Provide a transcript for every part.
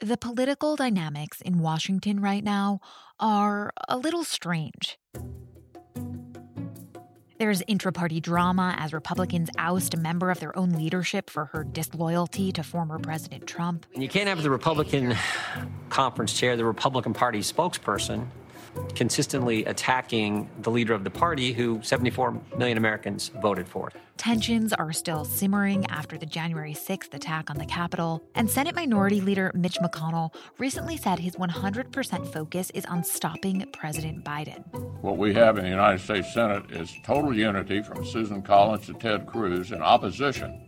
The political dynamics in Washington right now are a little strange. There's intra party drama as Republicans oust a member of their own leadership for her disloyalty to former President Trump. You can't have the Republican conference chair, the Republican Party spokesperson, consistently attacking the leader of the party who 74 million Americans voted for. Tensions are still simmering after the January 6th attack on the Capitol, and Senate Minority Leader Mitch McConnell recently said his 100% focus is on stopping President Biden. What we have in the United States Senate is total unity from Susan Collins to Ted Cruz in opposition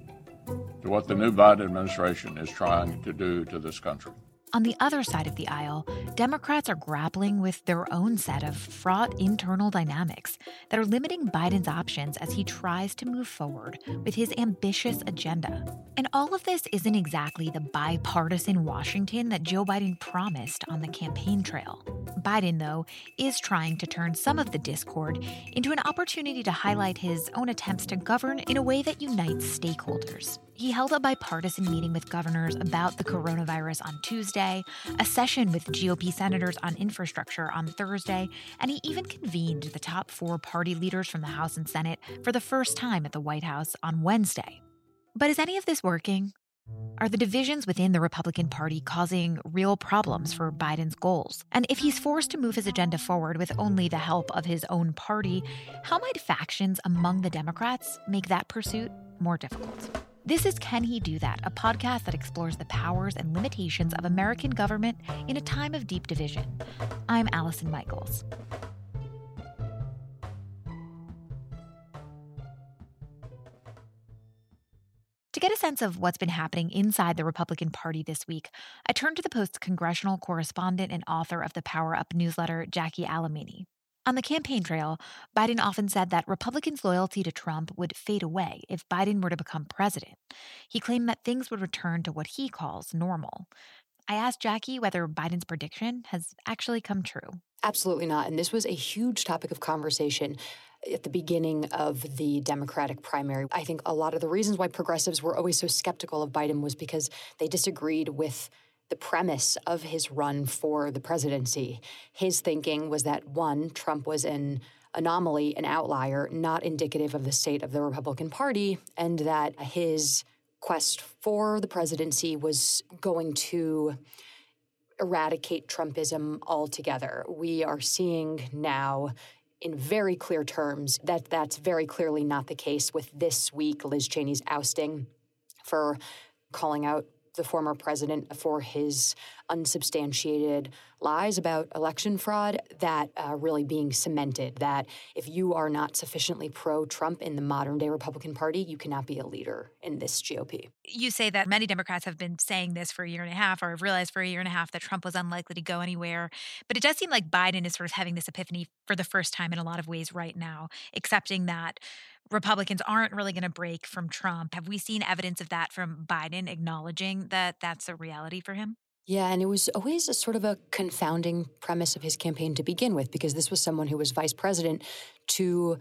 to what the new Biden administration is trying to do to this country. On the other side of the aisle, Democrats are grappling with their own set of fraught internal dynamics that are limiting Biden's options as he tries to move forward with his ambitious agenda. And all of this isn't exactly the bipartisan Washington that Joe Biden promised on the campaign trail. Biden, though, is trying to turn some of the discord into an opportunity to highlight his own attempts to govern in a way that unites stakeholders. He held a bipartisan meeting with governors about the coronavirus on Tuesday, a session with GOP senators on infrastructure on Thursday, and he even convened the top four party leaders from the House and Senate for the first time at the White House on Wednesday. But is any of this working? Are the divisions within the Republican Party causing real problems for Biden's goals? And if he's forced to move his agenda forward with only the help of his own party, how might factions among the Democrats make that pursuit more difficult? This is Can He Do That, a podcast that explores the powers and limitations of American government in a time of deep division. I'm Allison Michaels. To get a sense of what's been happening inside the Republican Party this week, I turned to the Post's congressional correspondent and author of the Power Up newsletter, Jackie Alemany. On the campaign trail, Biden often said that Republicans' loyalty to Trump would fade away if Biden were to become president. He claimed that things would return to what he calls normal. I asked Jackie whether Biden's prediction has actually come true. Absolutely not. And this was a huge topic of conversation at the beginning of the Democratic primary. I think a lot of the reasons why progressives were always so skeptical of Biden was because they disagreed with the premise of his run for the presidency. His thinking was that one, Trump was an anomaly, an outlier, not indicative of the state of the Republican Party, and that his quest for the presidency was going to eradicate Trumpism altogether. We are seeing now in very clear terms that that's very clearly not the case with this week Liz Cheney's ousting for calling out the former president for his unsubstantiated lies about election fraud that uh, really being cemented that if you are not sufficiently pro Trump in the modern day Republican Party, you cannot be a leader in this GOP. You say that many Democrats have been saying this for a year and a half or have realized for a year and a half that Trump was unlikely to go anywhere. But it does seem like Biden is sort of having this epiphany for the first time in a lot of ways right now, accepting that Republicans aren't really going to break from Trump. Have we seen evidence of that from Biden acknowledging that that's a reality for him? Yeah, and it was always a sort of a confounding premise of his campaign to begin with, because this was someone who was vice president to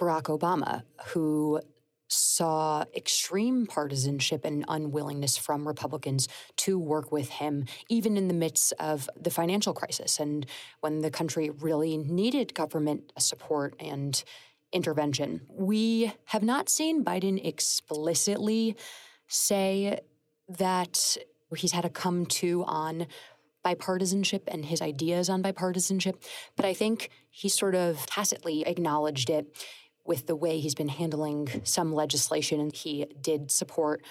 Barack Obama, who saw extreme partisanship and unwillingness from Republicans to work with him, even in the midst of the financial crisis and when the country really needed government support and intervention. We have not seen Biden explicitly say that he's had a come to on bipartisanship and his ideas on bipartisanship, but I think he sort of tacitly acknowledged it with the way he's been handling some legislation. And he did support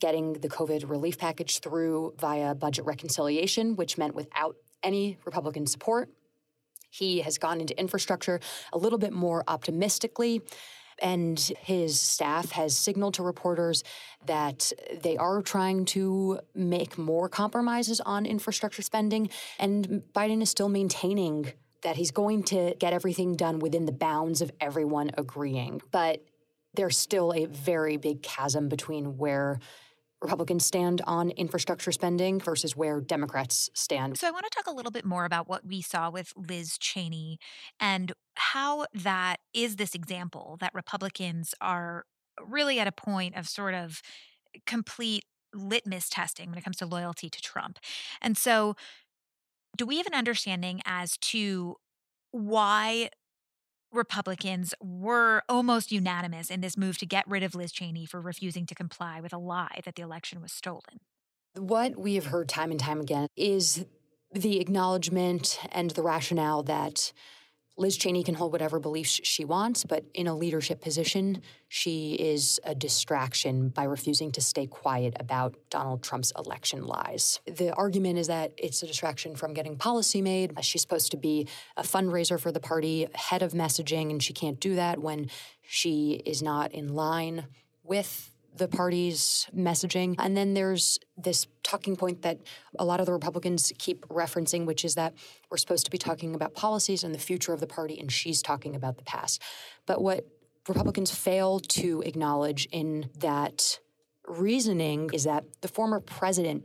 getting the COVID relief package through via budget reconciliation, which meant without any Republican support. He has gone into infrastructure a little bit more optimistically. And his staff has signaled to reporters that they are trying to make more compromises on infrastructure spending. And Biden is still maintaining that he's going to get everything done within the bounds of everyone agreeing. But there's still a very big chasm between where Republicans stand on infrastructure spending versus where Democrats stand. So I want to talk a little bit more about what we saw with Liz Cheney and how that is this example that Republicans are really at a point of sort of complete litmus testing when it comes to loyalty to Trump. And so do we have an understanding as to why Republicans were almost unanimous in this move to get rid of Liz Cheney for refusing to comply with a lie that the election was stolen. What we have heard time and time again is the acknowledgement and the rationale that Liz Cheney can hold whatever beliefs she wants, but in a leadership position, she is a distraction by refusing to stay quiet about Donald Trump's election lies. The argument is that it's a distraction from getting policy made. Uh, she's supposed to be a fundraiser for the party, head of messaging, and she can't do that when she is not in line with the party's messaging. And then there's this talking point that a lot of the Republicans keep referencing, which is that we're supposed to be talking about policies and the future of the party, and she's talking about the past. But what Republicans fail to acknowledge in that reasoning is that the former president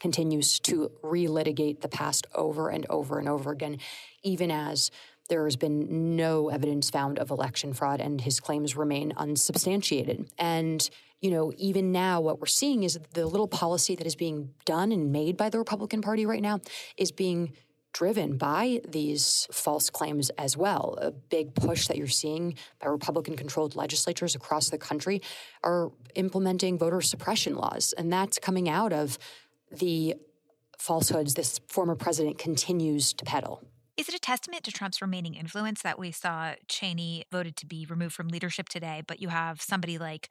continues to relitigate the past over and over and over again, even as there has been no evidence found of election fraud and his claims remain unsubstantiated. And you know, even now, what we're seeing is the little policy that is being done and made by the Republican Party right now is being driven by these false claims as well. A big push that you're seeing by Republican controlled legislatures across the country are implementing voter suppression laws. And that's coming out of the falsehoods this former president continues to peddle. Is it a testament to Trump's remaining influence that we saw Cheney voted to be removed from leadership today, but you have somebody like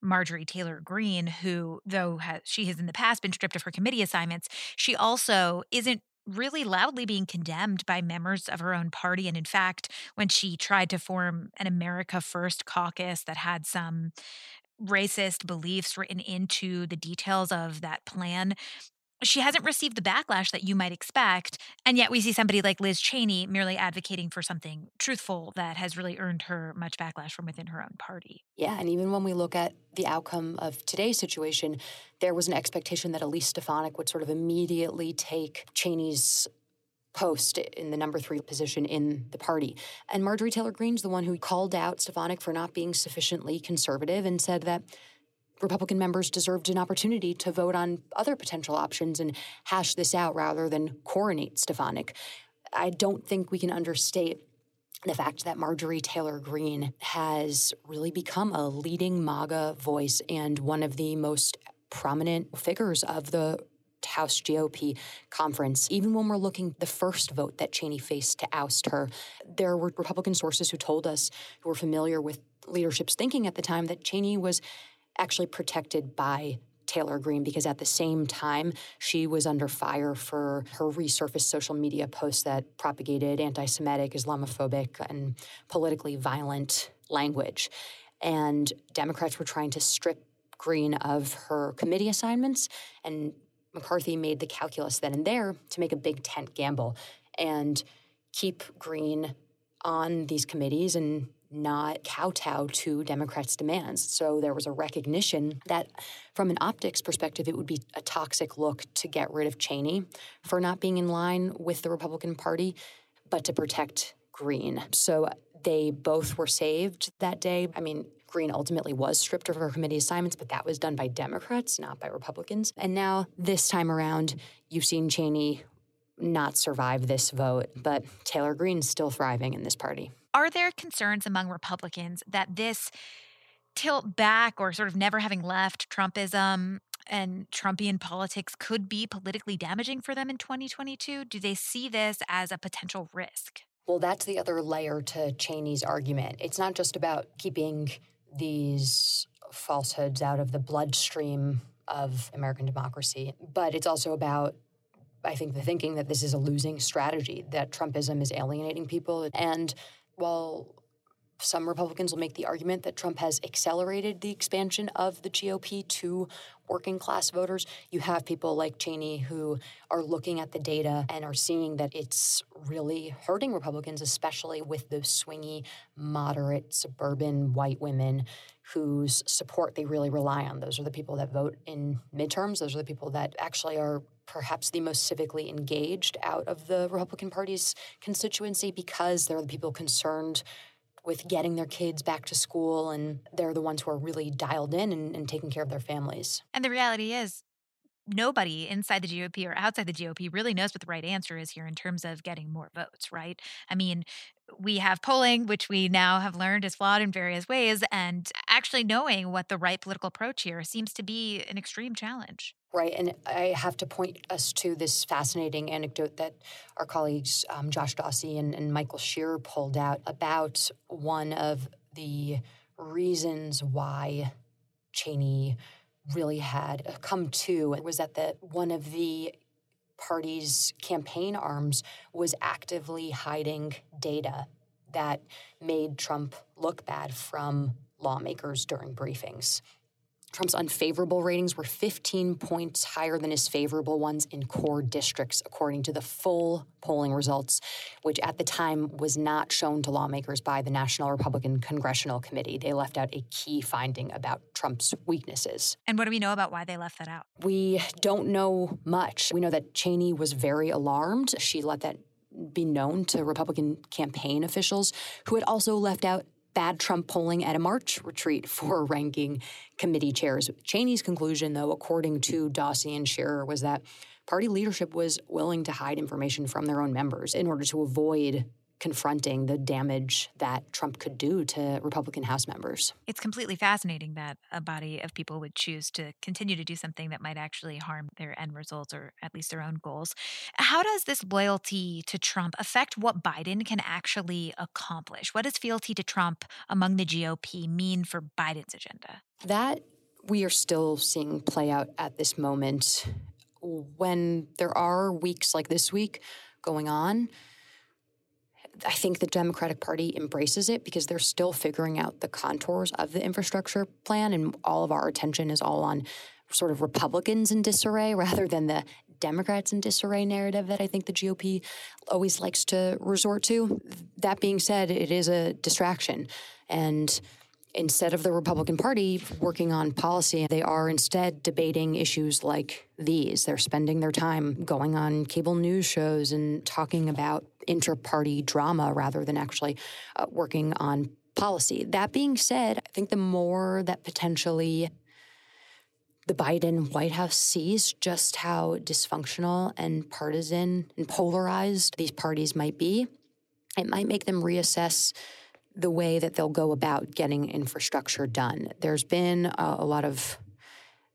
Marjorie Taylor Greene, who, though has, she has in the past been stripped of her committee assignments, she also isn't really loudly being condemned by members of her own party. And in fact, when she tried to form an America First caucus that had some racist beliefs written into the details of that plan, she hasn't received the backlash that you might expect. And yet we see somebody like Liz Cheney merely advocating for something truthful that has really earned her much backlash from within her own party. Yeah. And even when we look at the outcome of today's situation, there was an expectation that Elise Stefanik would sort of immediately take Cheney's post in the number three position in the party. And Marjorie Taylor Greene's the one who called out Stefanik for not being sufficiently conservative and said that Republican members deserved an opportunity to vote on other potential options and hash this out rather than coronate Stefanik. I don't think we can understate the fact that Marjorie Taylor Greene has really become a leading MAGA voice and one of the most prominent figures of the House GOP conference. Even when we're looking the first vote that Cheney faced to oust her, there were Republican sources who told us who were familiar with leadership's thinking at the time that Cheney was actually protected by Taylor Greene because at the same time, she was under fire for her resurfaced social media posts that propagated anti Semitic, Islamophobic, and politically violent language. And Democrats were trying to strip Greene of her committee assignments. And McCarthy made the calculus then and there to make a big tent gamble and keep Greene on these committees and not kowtow to Democrats' demands. So there was a recognition that, from an optics perspective, it would be a toxic look to get rid of Cheney for not being in line with the Republican Party, but to protect Greene. So they both were saved that day. I mean, Greene ultimately was stripped of her committee assignments, but that was done by Democrats, not by Republicans. And now, this time around, you've seen Cheney not survive this vote, but Taylor Greene's still thriving in this party. Are there concerns among Republicans that this tilt back or sort of never having left Trumpism and Trumpian politics could be politically damaging for them in 2022? Do they see this as a potential risk? Well, that's the other layer to Cheney's argument. It's not just about keeping these falsehoods out of the bloodstream of American democracy, but it's also about I think the thinking that this is a losing strategy, that Trumpism is alienating people. And while some Republicans will make the argument that Trump has accelerated the expansion of the GOP to working class voters. You have people like Cheney who are looking at the data and are seeing that it's really hurting Republicans, especially with the swingy, moderate, suburban white women whose support they really rely on. Those are the people that vote in midterms, those are the people that actually are perhaps the most civically engaged out of the Republican Party's constituency because they're the people concerned with getting their kids back to school, and they're the ones who are really dialed in and, and taking care of their families. And the reality is, nobody inside the GOP or outside the GOP really knows what the right answer is here in terms of getting more votes, right? I mean, we have polling, which we now have learned is flawed in various ways, and actually knowing what the right political approach here seems to be an extreme challenge. Right. And I have to point us to this fascinating anecdote that our colleagues um, Josh Dawsey and, and Michael Shear pulled out about one of the reasons why Cheney really had come to was that the one of the party's campaign arms was actively hiding data that made Trump look bad from lawmakers during briefings. Trump's unfavorable ratings were 15 points higher than his favorable ones in core districts, according to the full polling results, which at the time was not shown to lawmakers by the National Republican Congressional Committee. They left out a key finding about Trump's weaknesses. And what do we know about why they left that out? We don't know much. We know that Cheney was very alarmed. She let that be known to Republican campaign officials who had also left out bad Trump polling at a March retreat for ranking committee chairs. Cheney's conclusion, though, according to Dawsey and Shearer, was that party leadership was willing to hide information from their own members in order to avoid confronting the damage that Trump could do to Republican House members. It's completely fascinating that a body of people would choose to continue to do something that might actually harm their end results or at least their own goals. How does this loyalty to Trump affect what Biden can actually accomplish? What does fealty to Trump among the GOP mean for Biden's agenda? That we are still seeing play out at this moment. When there are weeks like this week going on, I think the Democratic Party embraces it because they're still figuring out the contours of the infrastructure plan, and all of our attention is all on sort of Republicans in disarray rather than the Democrats in disarray narrative that I think the GOP always likes to resort to. That being said, it is a distraction. And instead of the Republican Party working on policy, they are instead debating issues like these. They're spending their time going on cable news shows and talking about inter party drama rather than actually uh, working on policy. That being said, I think the more that potentially the Biden White House sees just how dysfunctional and partisan and polarized these parties might be, it might make them reassess the way that they'll go about getting infrastructure done. There's been a, a lot of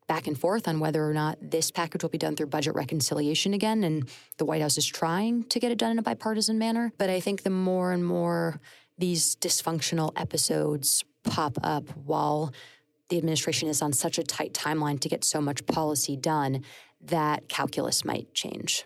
back and forth on whether or not this package will be done through budget reconciliation again. And the White House is trying to get it done in a bipartisan manner. But I think the more and more these dysfunctional episodes pop up while the administration is on such a tight timeline to get so much policy done, that calculus might change.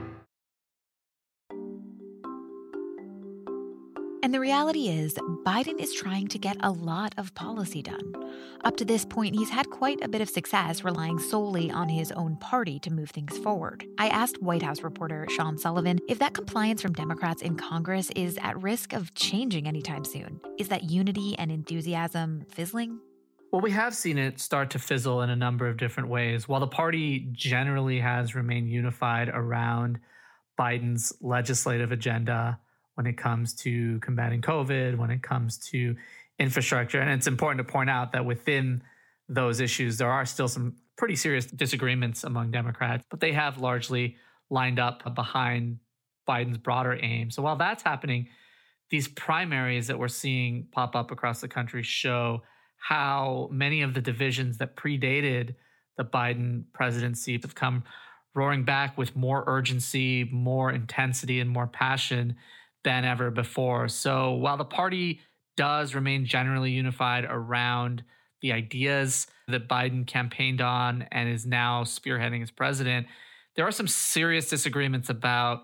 And the reality is, Biden is trying to get a lot of policy done. Up to this point, he's had quite a bit of success relying solely on his own party to move things forward. I asked White House reporter Sean Sullivan if that compliance from Democrats in Congress is at risk of changing anytime soon. Is that unity and enthusiasm fizzling? Well, we have seen it start to fizzle in a number of different ways. While the party generally has remained unified around Biden's legislative agenda, when it comes to combating COVID, when it comes to infrastructure. And it's important to point out that within those issues, there are still some pretty serious disagreements among Democrats, but they have largely lined up behind Biden's broader aim. So while that's happening, these primaries that we're seeing pop up across the country show how many of the divisions that predated the Biden presidency have come roaring back with more urgency, more intensity, and more passion than ever before. So while the party does remain generally unified around the ideas that Biden campaigned on and is now spearheading as president, there are some serious disagreements about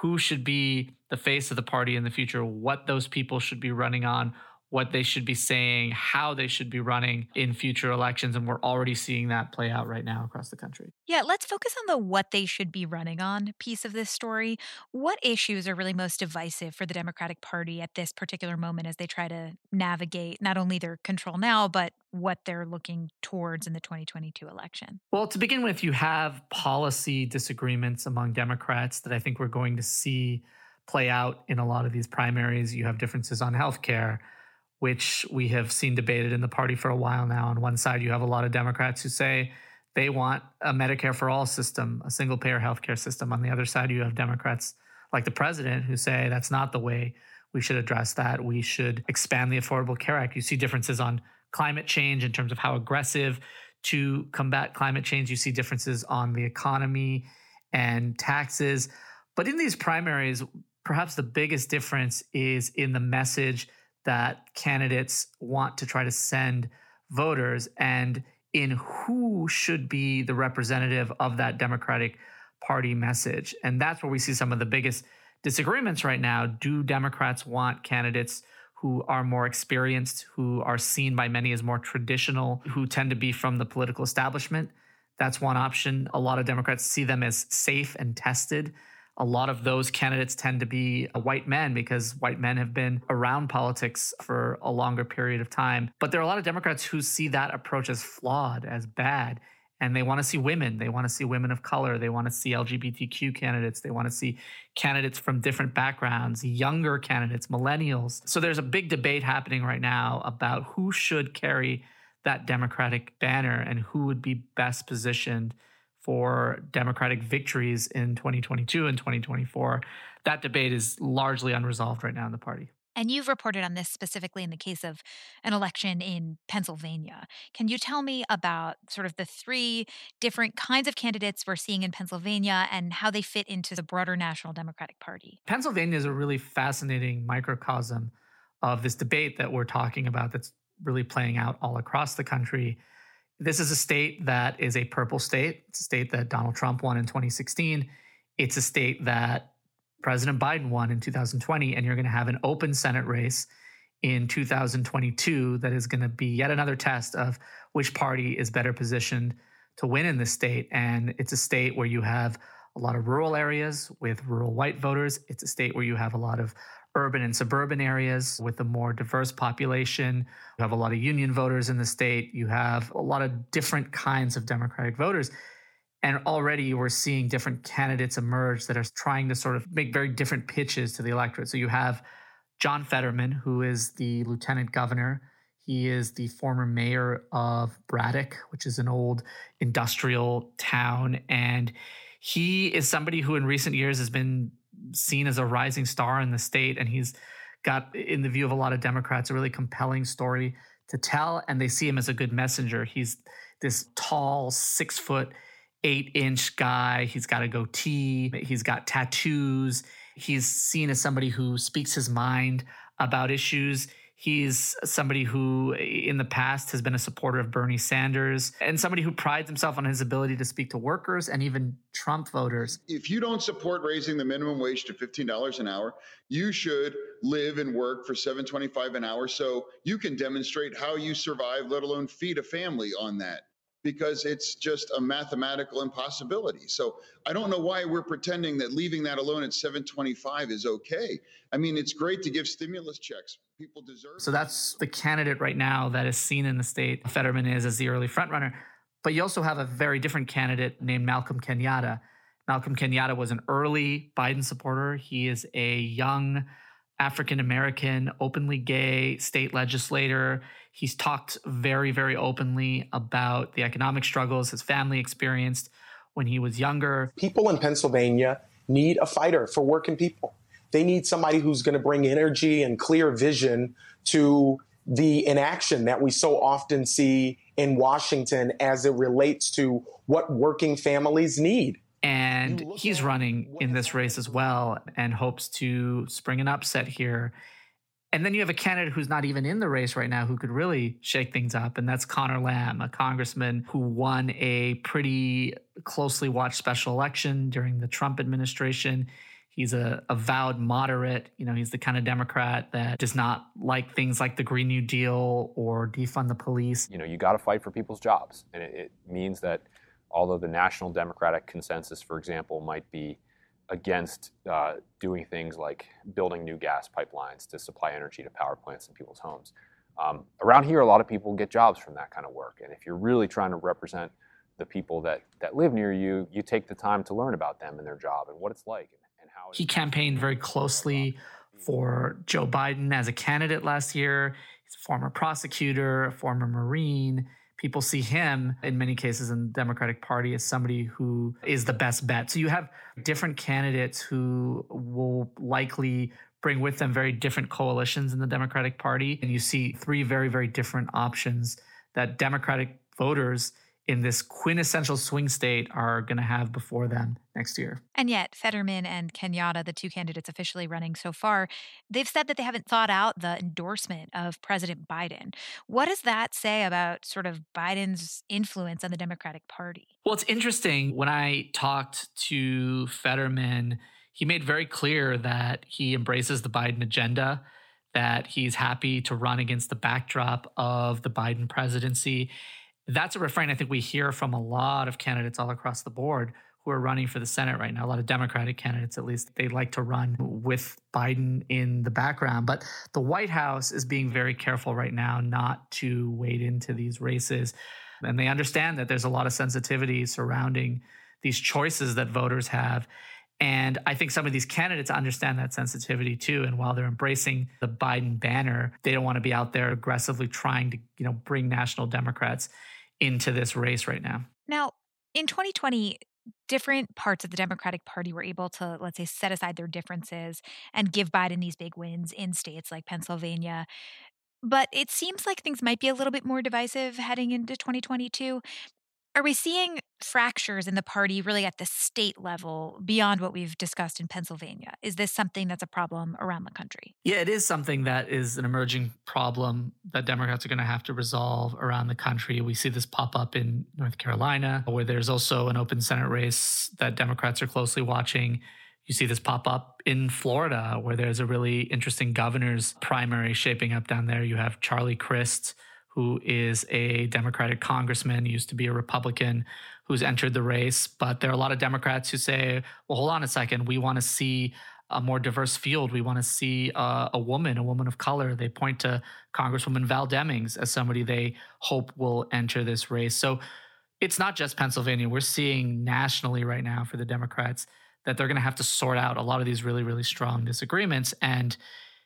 who should be the face of the party in the future, what those people should be running on, what they should be saying, how they should be running in future elections. And we're already seeing that play out right now across the country. Yeah, let's focus on the what they should be running on piece of this story. What issues are really most divisive for the Democratic Party at this particular moment as they try to navigate not only their control now, but what they're looking towards in the 2022 election? Well, to begin with, you have policy disagreements among Democrats that I think we're going to see play out in a lot of these primaries. You have differences on health care which we have seen debated in the party for a while now. On one side, you have a lot of Democrats who say they want a Medicare for all system, a single payer healthcare system. On the other side, you have Democrats like the president who say that's not the way we should address that. We should expand the Affordable Care Act. You see differences on climate change in terms of how aggressive to combat climate change. You see differences on the economy and taxes. But in these primaries, perhaps the biggest difference is in the message that candidates want to try to send voters and in who should be the representative of that Democratic Party message. And that's where we see some of the biggest disagreements right now. Do Democrats want candidates who are more experienced, who are seen by many as more traditional, who tend to be from the political establishment? That's one option. A lot of Democrats see them as safe and tested a lot of those candidates tend to be white men because white men have been around politics for a longer period of time. But there are a lot of Democrats who see that approach as flawed, as bad. And they want to see women. They want to see women of color. They want to see LGBTQ candidates. They want to see candidates from different backgrounds, younger candidates, millennials. So there's a big debate happening right now about who should carry that Democratic banner and who would be best positioned for Democratic victories in 2022 and 2024. That debate is largely unresolved right now in the party. And you've reported on this specifically in the case of an election in Pennsylvania. Can you tell me about sort of the three different kinds of candidates we're seeing in Pennsylvania and how they fit into the broader National Democratic Party? Pennsylvania is a really fascinating microcosm of this debate that we're talking about that's really playing out all across the country. This is a state that is a purple state. It's a state that Donald Trump won in 2016. It's a state that President Biden won in 2020. And you're going to have an open Senate race in 2022 that is going to be yet another test of which party is better positioned to win in this state. And it's a state where you have a lot of rural areas with rural white voters. It's a state where you have a lot of urban and suburban areas with a more diverse population. You have a lot of union voters in the state. You have a lot of different kinds of Democratic voters. And already we're seeing different candidates emerge that are trying to sort of make very different pitches to the electorate. So you have John Fetterman, who is the lieutenant governor. He is the former mayor of Braddock, which is an old industrial town. And he is somebody who in recent years has been seen as a rising star in the state. And he's got, in the view of a lot of Democrats, a really compelling story to tell. And they see him as a good messenger. He's this tall, six foot, eight inch guy. He's got a goatee, he's got tattoos. He's seen as somebody who speaks his mind about issues. He's somebody who, eh, in the past, has been a supporter of Bernie Sanders and somebody who prides himself on his ability to speak to workers and even Trump voters. If you don't support raising the minimum wage to $15 an hour, you should live and work for $7.25 an hour so you can demonstrate how you survive, let alone feed a family on that because it's just a mathematical impossibility. So I don't know why we're pretending that leaving that alone at 725 is okay. I mean, it's great to give stimulus checks. People deserve So that's the candidate right now that is seen in the state. Fetterman is as the early frontrunner. But you also have a very different candidate named Malcolm Kenyatta. Malcolm Kenyatta was an early Biden supporter. He is a young African American, openly gay state legislator. He's talked very, very openly about the economic struggles his family experienced when he was younger. People in Pennsylvania need a fighter for working people. They need somebody who's going to bring energy and clear vision to the inaction that we so often see in Washington as it relates to what working families need. And he's running in this race as well and hopes to spring an upset here. And then you have a candidate who's not even in the race right now who could really shake things up, and that's Conor Lamb, a congressman who won a pretty closely watched special election during the Trump administration. He's a avowed moderate. You know, he's the kind of Democrat that does not like things like the Green New Deal or defund the police. You know, you got to fight for people's jobs. And it, it, means that although the national Democratic consensus, for example, might be against uh, doing things like building new gas pipelines to supply energy to power plants in people's homes. Um, around here, a lot of people get jobs from that kind of work. And if you're really trying to represent the people that, that live near you, you take the time to learn about them and their job and what it's like he campaigned very closely for Joe Biden as a candidate last year. He's a former prosecutor, a former Marine. People see him in many cases in the Democratic Party as somebody who is the best bet. So you have different candidates who will likely bring with them very different coalitions in the Democratic Party. And you see three very, very different options that Democratic voters in this quintessential swing state are going to have before them next year. And yet, Fetterman and Kenyatta, the two candidates officially running so far, they've said that they haven't thought out the endorsement of President Biden. What does that say about sort of Biden's influence on the Democratic Party? Well, it's interesting. When I talked to Fetterman, he made very clear that he embraces the Biden agenda that he's happy to run against the backdrop of the Biden presidency that's a refrain I think we hear from a lot of candidates all across the board who are running for the Senate right now. A lot of Democratic candidates, at least, they like to run with Biden in the background. But the White House is being very careful right now not to wade into these races. And they understand that there's a lot of sensitivity surrounding these choices that voters have. And I think some of these candidates understand that sensitivity too. And while they're embracing the Biden banner, they don't want to be out there aggressively trying to, you know, bring national Democrats into this race right now. Now, in 2020, different parts of the Democratic Party were able to, let's say, set aside their differences and give Biden these big wins in states like Pennsylvania. But it seems like things might be a little bit more divisive heading into 2022. Are we seeing fractures in the party really at the state level beyond what we've discussed in Pennsylvania? Is this something that's a problem around the country? Yeah, it is something that is an emerging problem that Democrats are going to have to resolve around the country. We see this pop up in North Carolina, where there's also an open Senate race that Democrats are closely watching. You see this pop up in Florida, where there's a really interesting governor's primary shaping up down there. You have Charlie Crist who is a Democratic congressman, used to be a Republican, who's entered the race. But there are a lot of Democrats who say, well, hold on a second, we want to see a more diverse field. We want to see uh, a woman, a woman of color. They point to Congresswoman Val Demings as somebody they hope will enter this race. So it's not just Pennsylvania. We're seeing nationally right now for the Democrats that they're going to have to sort out a lot of these really, really strong disagreements. And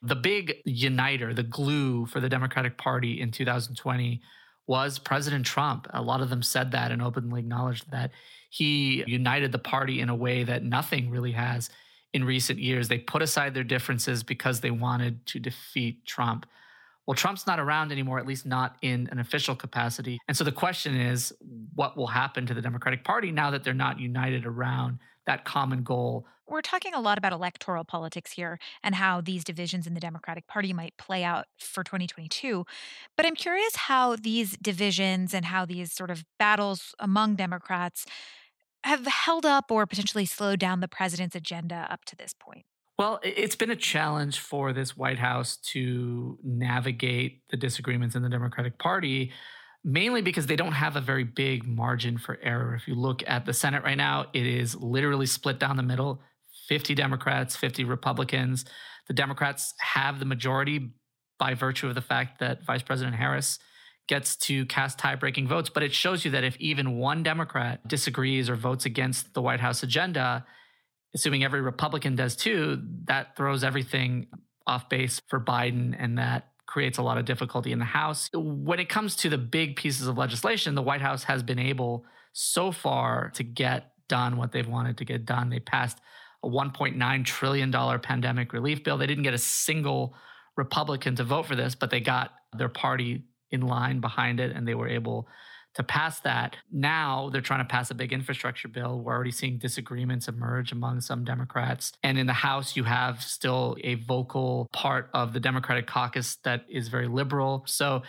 the big uniter, the glue for the Democratic Party in 2020 was President Trump. A lot of them said that and openly acknowledged that he united the party in a way that nothing really has in recent years. They put aside their differences because they wanted to defeat Trump. Well, Trump's not around anymore, at least not in an official capacity. And so the question is what will happen to the Democratic Party now that they're not united around that common goal. We're talking a lot about electoral politics here and how these divisions in the Democratic Party might play out for 2022. But I'm curious how these divisions and how these sort of battles among Democrats have held up or potentially slowed down the president's agenda up to this point. Well, it's been a challenge for this White House to navigate the disagreements in the Democratic Party mainly because they don't have a very big margin for error. If you look at the Senate right now, it is literally split down the middle 50 Democrats, 50 Republicans. The Democrats have the majority by virtue of the fact that Vice President Harris gets to cast tie breaking votes. But it shows you that if even one Democrat disagrees or votes against the White House agenda, assuming every Republican does too, that throws everything off base for Biden and that creates a lot of difficulty in the House. When it comes to the big pieces of legislation, the White House has been able so far to get done what they've wanted to get done. They passed a $1.9 trillion pandemic relief bill. They didn't get a single Republican to vote for this, but they got their party in line behind it and they were able to pass that. Now they're trying to pass a big infrastructure bill. We're already seeing disagreements emerge among some Democrats. And in the House, you have still a vocal part of the Democratic caucus that is very liberal. So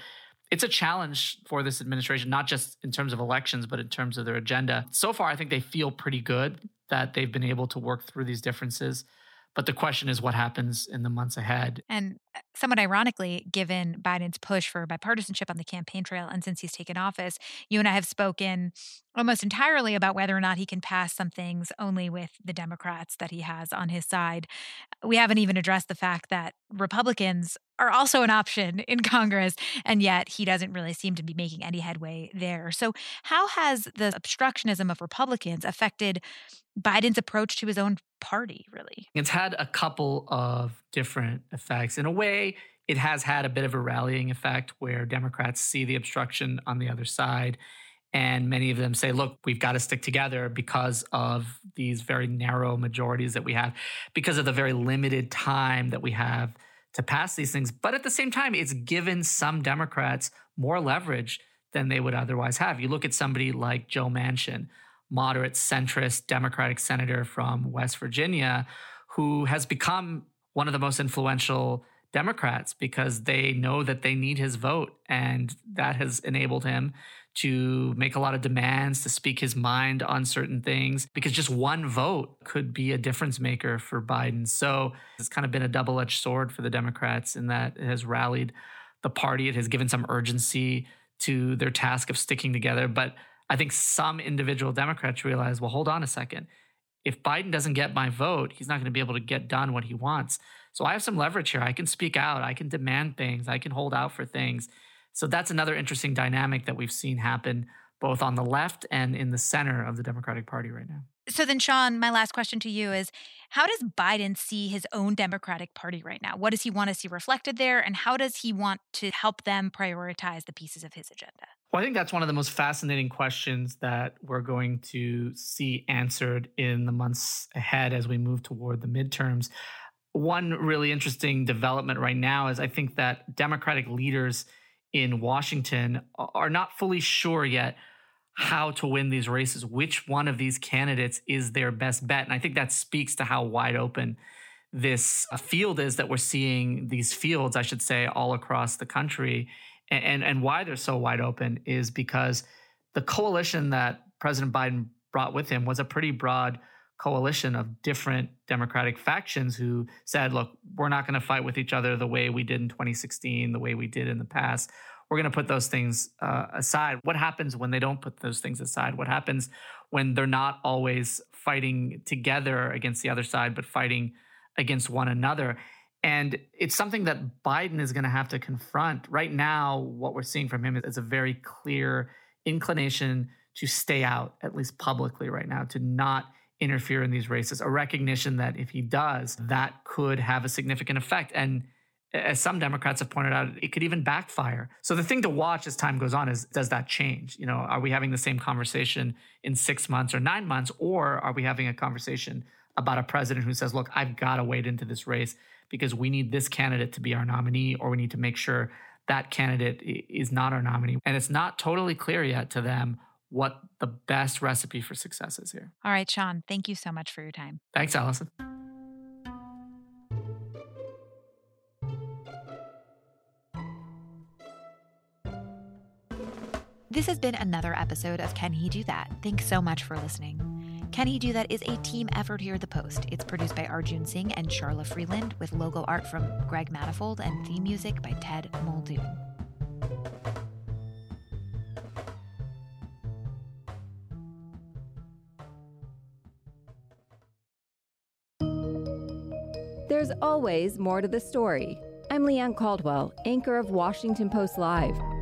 it's a challenge for this administration, not just in terms of elections, but in terms of their agenda. So far, I think they feel pretty good that they've been able to work through these differences. But the question is what happens in the months ahead. And somewhat ironically, given Biden's push for bipartisanship on the campaign trail, and since he's taken office, you and I have spoken almost entirely about whether or not he can pass some things only with the Democrats that he has on his side. We haven't even addressed the fact that Republicans are also an option in Congress, and yet he doesn't really seem to be making any headway there. So, how has the obstructionism of Republicans affected Biden's approach to his own party, really? It's had a couple of different effects. In a way, it has had a bit of a rallying effect where Democrats see the obstruction on the other side. And many of them say, look, we've got to stick together because of these very narrow majorities that we have, because of the very limited time that we have to pass these things. But at the same time, it's given some Democrats more leverage than they would otherwise have. You look at somebody like Joe Manchin, moderate centrist Democratic senator from West Virginia who has become one of the most influential Democrats because they know that they need his vote. And that has enabled him to make a lot of demands, to speak his mind on certain things, because just one vote could be a difference maker for Biden. So it's kind of been a double edged sword for the Democrats in that it has rallied the party, it has given some urgency to their task of sticking together. But I think some individual Democrats realize, well, hold on a second. If Biden doesn't get my vote, he's not going to be able to get done what he wants. So I have some leverage here. I can speak out. I can demand things. I can hold out for things. So that's another interesting dynamic that we've seen happen both on the left and in the center of the Democratic Party right now. So then, Sean, my last question to you is How does Biden see his own Democratic Party right now? What does he want to see reflected there? And how does he want to help them prioritize the pieces of his agenda? Well, I think that's one of the most fascinating questions that we're going to see answered in the months ahead as we move toward the midterms. One really interesting development right now is I think that Democratic leaders in Washington are not fully sure yet how to win these races, which one of these candidates is their best bet. And I think that speaks to how wide open this uh, field is that we're seeing these fields, I should say, all across the country. And, and, why they're so wide open is because the coalition that President Biden brought with him was a pretty broad coalition of different Democratic factions who said, look, we're not going to fight with each other the way we did in 2016, the way we did in the past we're going to put those things uh, aside. What happens when they don't put those things aside? What happens when they're not always fighting together against the other side, but fighting against one another? And it's something that Biden is going to have to confront. Right now, what we're seeing from him is a very clear inclination to stay out, at least publicly right now, to not interfere in these races, a recognition that if he does, that could have a significant effect. And as some Democrats have pointed out, it could even backfire. So the thing to watch as time goes on is does that change? You know, are we having the same conversation in six months or nine months, or are we having a conversation about a president who says, look, I've got to wade into this race because we need this candidate to be our nominee, or we need to make sure that candidate is not our nominee. And it's not totally clear yet to them what the best recipe for success is here. All right, Sean, thank you so much for your time. Thanks, Allison. This has been another episode of Can He Do That? Thanks so much for listening. Can He Do That is a team effort here at The Post. It's produced by Arjun Singh and Charla Freeland, with logo art from Greg Manifold and theme music by Ted Muldoon. There's always more to the story. I'm Leigh Ann Caldwell, anchor of Washington Post Live.